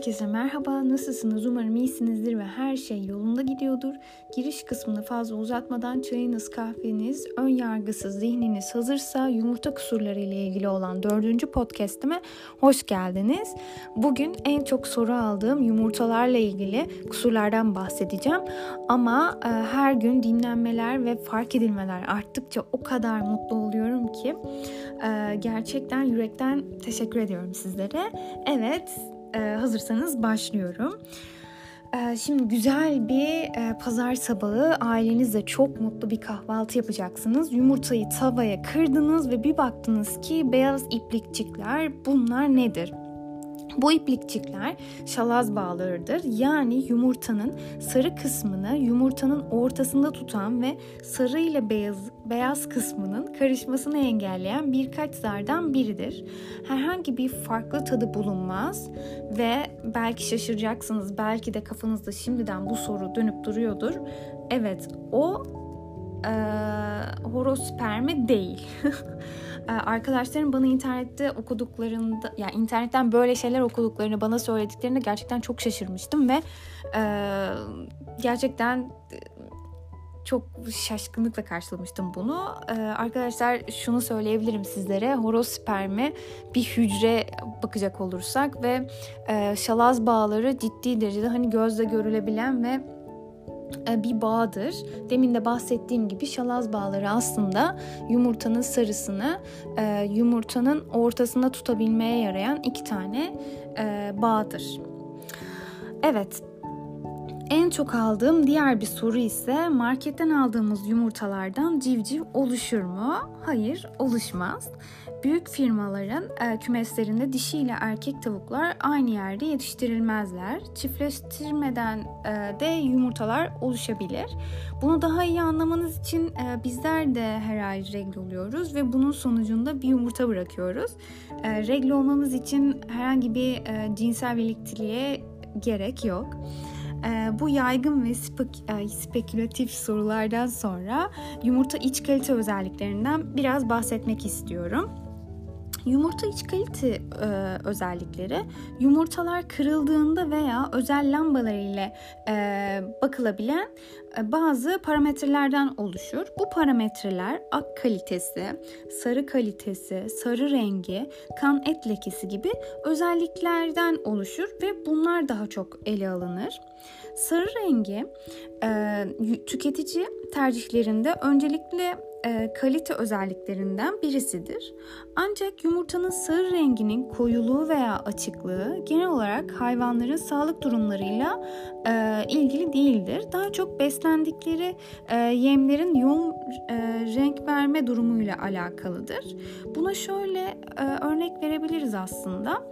Herkese merhaba, nasılsınız? Umarım iyisinizdir ve her şey yolunda gidiyordur. Giriş kısmını fazla uzatmadan çayınız, kahveniz, ön yargısız zihniniz hazırsa yumurta kusurları ile ilgili olan dördüncü podcastime hoş geldiniz. Bugün en çok soru aldığım yumurtalarla ilgili kusurlardan bahsedeceğim. Ama e, her gün dinlenmeler ve fark edilmeler arttıkça o kadar mutlu oluyorum ki e, gerçekten yürekten teşekkür ediyorum sizlere. Evet, e, hazırsanız başlıyorum. E, şimdi güzel bir e, pazar sabahı ailenizle çok mutlu bir kahvaltı yapacaksınız. Yumurtayı tavaya kırdınız ve bir baktınız ki beyaz iplikçikler bunlar nedir? Bu iplikçikler şalaz bağlarıdır. Yani yumurtanın sarı kısmını yumurtanın ortasında tutan ve sarı ile beyaz, beyaz kısmının karışmasını engelleyen birkaç zardan biridir. Herhangi bir farklı tadı bulunmaz ve belki şaşıracaksınız, belki de kafanızda şimdiden bu soru dönüp duruyordur. Evet, o e, horospermi değil. Ee, arkadaşlarım bana internette okuduklarında yani internetten böyle şeyler okuduklarını bana söylediklerinde gerçekten çok şaşırmıştım ve e, gerçekten e, çok şaşkınlıkla karşılamıştım bunu. Ee, arkadaşlar şunu söyleyebilirim sizlere. Horospermi bir hücre bakacak olursak ve e, şalaz bağları ciddi derecede hani gözle görülebilen ve bir bağdır. Demin de bahsettiğim gibi şalaz bağları aslında yumurtanın sarısını e, yumurtanın ortasında tutabilmeye yarayan iki tane e, bağdır. Evet, en çok aldığım diğer bir soru ise marketten aldığımız yumurtalardan civciv oluşur mu? Hayır, oluşmaz. Büyük firmaların e, kümeslerinde dişi ile erkek tavuklar aynı yerde yetiştirilmezler. Çiftleştirmeden e, de yumurtalar oluşabilir. Bunu daha iyi anlamanız için e, bizler de her ay regl oluyoruz ve bunun sonucunda bir yumurta bırakıyoruz. E, regl olmamız için herhangi bir e, cinsel birlikteliğe gerek yok. E, bu yaygın ve e, spekülatif sorulardan sonra yumurta iç kalite özelliklerinden biraz bahsetmek istiyorum. Yumurta iç kalite e, özellikleri yumurtalar kırıldığında veya özel lambalar ile e, bakılabilen bazı parametrelerden oluşur. Bu parametreler ak kalitesi, sarı kalitesi, sarı rengi, kan et lekesi gibi özelliklerden oluşur ve bunlar daha çok ele alınır. Sarı rengi e, tüketici tercihlerinde öncelikle e, kalite özelliklerinden birisidir. Ancak yumurtanın sarı renginin koyuluğu veya açıklığı genel olarak hayvanların sağlık durumlarıyla e, ilgili değildir. Daha çok beslendikleri e, yemlerin yoğun e, renk verme durumuyla alakalıdır. Buna şöyle e, örnek verebiliriz aslında.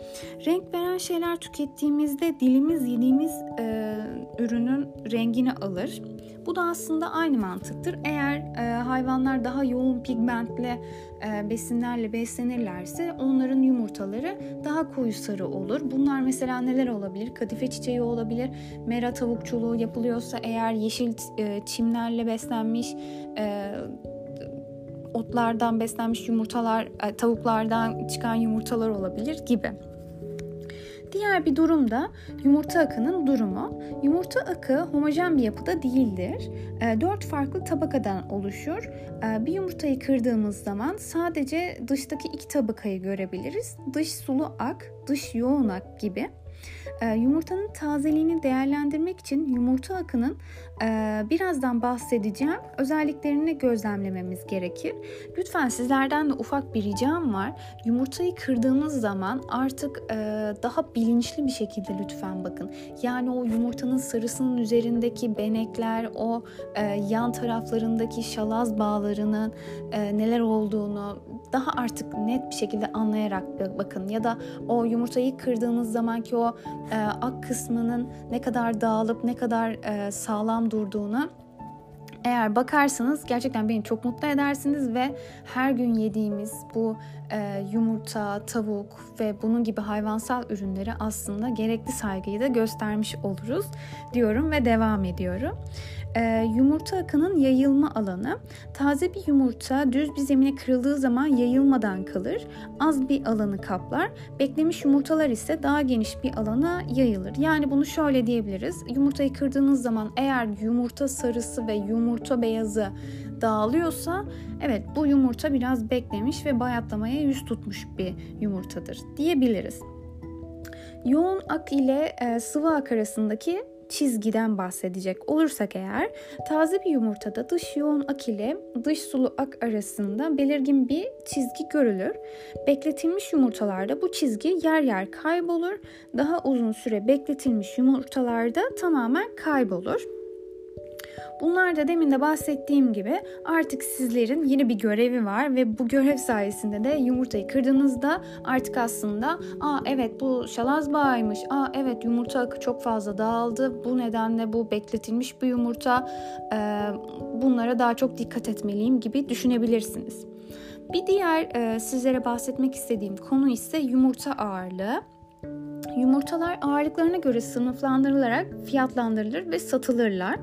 Renk veren şeyler tükettiğimizde dilimiz yediğimiz e, ürünün rengini alır. Bu da aslında aynı mantıktır. Eğer e, hayvanlar daha yoğun pigmentli e, besinlerle beslenirlerse onların yumurtaları daha koyu sarı olur. Bunlar mesela neler olabilir? Kadife çiçeği olabilir. Mera tavukçuluğu yapılıyorsa eğer yeşil e, çimlerle beslenmiş e, otlardan beslenmiş yumurtalar, e, tavuklardan çıkan yumurtalar olabilir gibi. Diğer bir durum da yumurta akının durumu. Yumurta akı homojen bir yapıda değildir. E, dört farklı tabakadan oluşur. E, bir yumurtayı kırdığımız zaman sadece dıştaki iki tabakayı görebiliriz. Dış sulu ak, dış yoğun ak gibi. E, yumurtanın tazeliğini değerlendirmek için yumurta akının e, birazdan bahsedeceğim özelliklerini gözlemlememiz gerekir. Lütfen sizlerden de ufak bir ricam var. Yumurtayı kırdığımız zaman artık e, daha bilinçli bir şekilde lütfen bakın. Yani o yumurtanın sarısının üzerindeki benekler, o e, yan taraflarındaki şalaz bağlarının neler olduğunu daha artık net bir şekilde anlayarak bakın. Ya da o yumurtayı kırdığınız zamanki o e, ak kısmının ne kadar dağılıp ne kadar e, sağlam durduğuna eğer bakarsanız gerçekten beni çok mutlu edersiniz ve her gün yediğimiz bu e, yumurta, tavuk ve bunun gibi hayvansal ürünleri aslında gerekli saygıyı da göstermiş oluruz diyorum ve devam ediyorum. E, yumurta akının yayılma alanı. Taze bir yumurta düz bir zemine kırıldığı zaman yayılmadan kalır. Az bir alanı kaplar. Beklemiş yumurtalar ise daha geniş bir alana yayılır. Yani bunu şöyle diyebiliriz. Yumurtayı kırdığınız zaman eğer yumurta sarısı ve yumurta beyazı dağılıyorsa evet bu yumurta biraz beklemiş ve bayatlamaya yüz tutmuş bir yumurtadır diyebiliriz. Yoğun ak ile e, sıvı ak arasındaki çizgiden bahsedecek olursak eğer taze bir yumurtada dış yoğun ak ile dış sulu ak arasında belirgin bir çizgi görülür. Bekletilmiş yumurtalarda bu çizgi yer yer kaybolur. Daha uzun süre bekletilmiş yumurtalarda tamamen kaybolur. Bunlar da demin de bahsettiğim gibi artık sizlerin yeni bir görevi var ve bu görev sayesinde de yumurtayı kırdığınızda artık aslında aa evet bu şalaz bağıymış, aa evet yumurta akı çok fazla dağıldı, bu nedenle bu bekletilmiş bir yumurta, ee, bunlara daha çok dikkat etmeliyim gibi düşünebilirsiniz. Bir diğer e, sizlere bahsetmek istediğim konu ise yumurta ağırlığı. Yumurtalar ağırlıklarına göre sınıflandırılarak fiyatlandırılır ve satılırlar.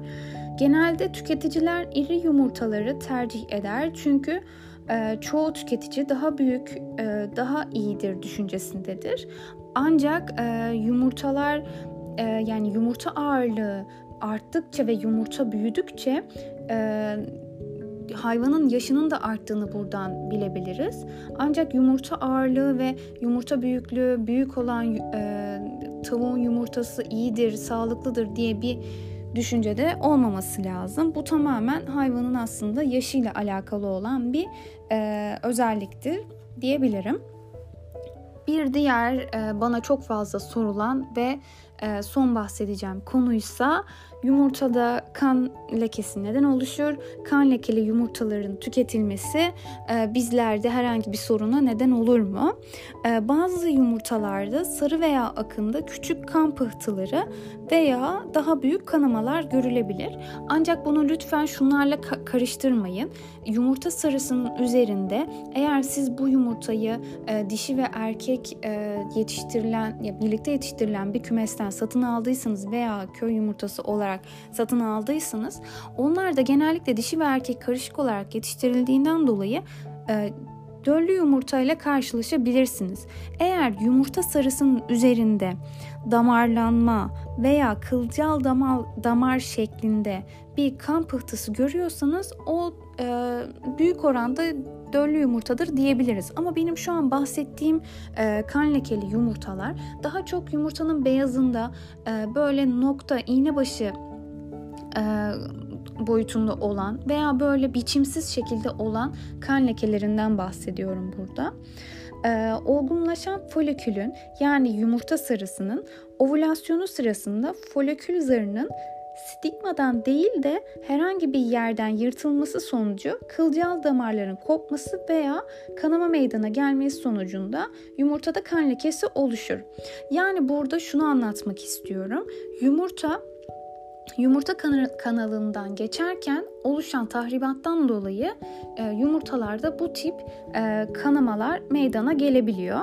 Genelde tüketiciler iri yumurtaları tercih eder çünkü e, çoğu tüketici daha büyük, e, daha iyidir düşüncesindedir. Ancak e, yumurtalar yani yumurta ağırlığı arttıkça ve yumurta büyüdükçe hayvanın yaşının da arttığını buradan bilebiliriz. Ancak yumurta ağırlığı ve yumurta büyüklüğü büyük olan tavuğun yumurtası iyidir, sağlıklıdır diye bir düşüncede olmaması lazım. Bu tamamen hayvanın aslında yaşıyla alakalı olan bir e, özelliktir diyebilirim. Bir diğer e, bana çok fazla sorulan ve e, son bahsedeceğim konuysa Yumurtada kan lekesi neden oluşur? Kan lekeli yumurtaların tüketilmesi e, bizlerde herhangi bir soruna neden olur mu? E, bazı yumurtalarda sarı veya akında küçük kan pıhtıları veya daha büyük kanamalar görülebilir. Ancak bunu lütfen şunlarla ka- karıştırmayın. Yumurta sarısının üzerinde eğer siz bu yumurtayı e, dişi ve erkek e, yetiştirilen ya birlikte yetiştirilen bir kümesten satın aldıysanız veya köy yumurtası olarak olarak satın aldıysanız onlar da genellikle dişi ve erkek karışık olarak yetiştirildiğinden dolayı e, döllü yumurta ile karşılaşabilirsiniz. Eğer yumurta sarısının üzerinde damarlanma veya kılcal damar, damar şeklinde bir kan pıhtısı görüyorsanız o e, büyük oranda döllü yumurtadır diyebiliriz. Ama benim şu an bahsettiğim e, kan lekeli yumurtalar daha çok yumurtanın beyazında e, böyle nokta iğne başı e, boyutunda olan veya böyle biçimsiz şekilde olan kan lekelerinden bahsediyorum burada. Ee, olgunlaşan folikülün yani yumurta sarısının ovülasyonu sırasında folikül zarının stigmadan değil de herhangi bir yerden yırtılması sonucu kılcal damarların kopması veya kanama meydana gelmesi sonucunda yumurtada kan lekesi oluşur. Yani burada şunu anlatmak istiyorum. Yumurta Yumurta kanalından geçerken oluşan tahribattan dolayı e, yumurtalarda bu tip e, kanamalar meydana gelebiliyor.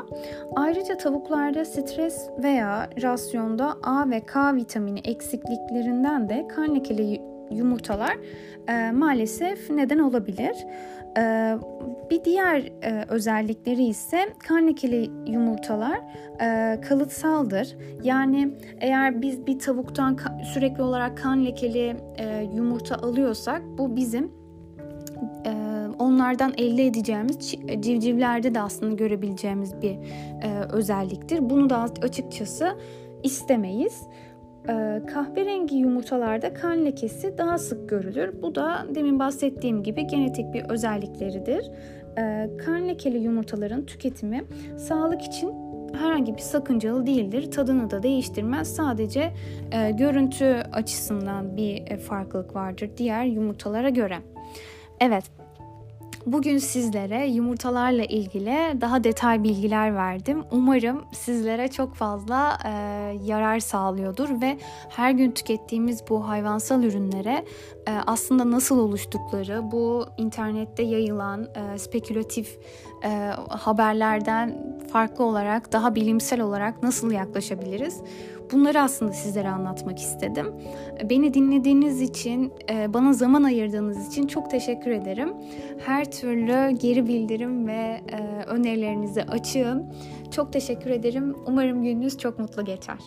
Ayrıca tavuklarda stres veya rasyonda A ve K vitamini eksikliklerinden de kan lekeli yumurtalar e, maalesef neden olabilir. E, bir diğer e, özellikleri ise kan lekeli yumurtalar e, kalıtsaldır. Yani eğer biz bir tavuktan sürekli olarak kan lekeli e, yumurta alıyorsak bu bizim onlardan elde edeceğimiz civcivlerde de aslında görebileceğimiz bir e, özelliktir. Bunu da açıkçası istemeyiz. Ee, kahverengi yumurtalarda kan lekesi daha sık görülür. Bu da demin bahsettiğim gibi genetik bir özellikleridir. Ee, kan lekeli yumurtaların tüketimi sağlık için herhangi bir sakıncalı değildir. Tadını da değiştirmez. Sadece e, görüntü açısından bir e, farklılık vardır diğer yumurtalara göre. Evet, Bugün sizlere yumurtalarla ilgili daha detay bilgiler verdim. Umarım sizlere çok fazla e, yarar sağlıyordur ve her gün tükettiğimiz bu hayvansal ürünlere e, aslında nasıl oluştukları, bu internette yayılan e, spekülatif e, haberlerden farklı olarak daha bilimsel olarak nasıl yaklaşabiliriz? bunları aslında sizlere anlatmak istedim. Beni dinlediğiniz için, e, bana zaman ayırdığınız için çok teşekkür ederim. Her türlü geri bildirim ve e, önerilerinizi açığım. Çok teşekkür ederim. Umarım gününüz çok mutlu geçer.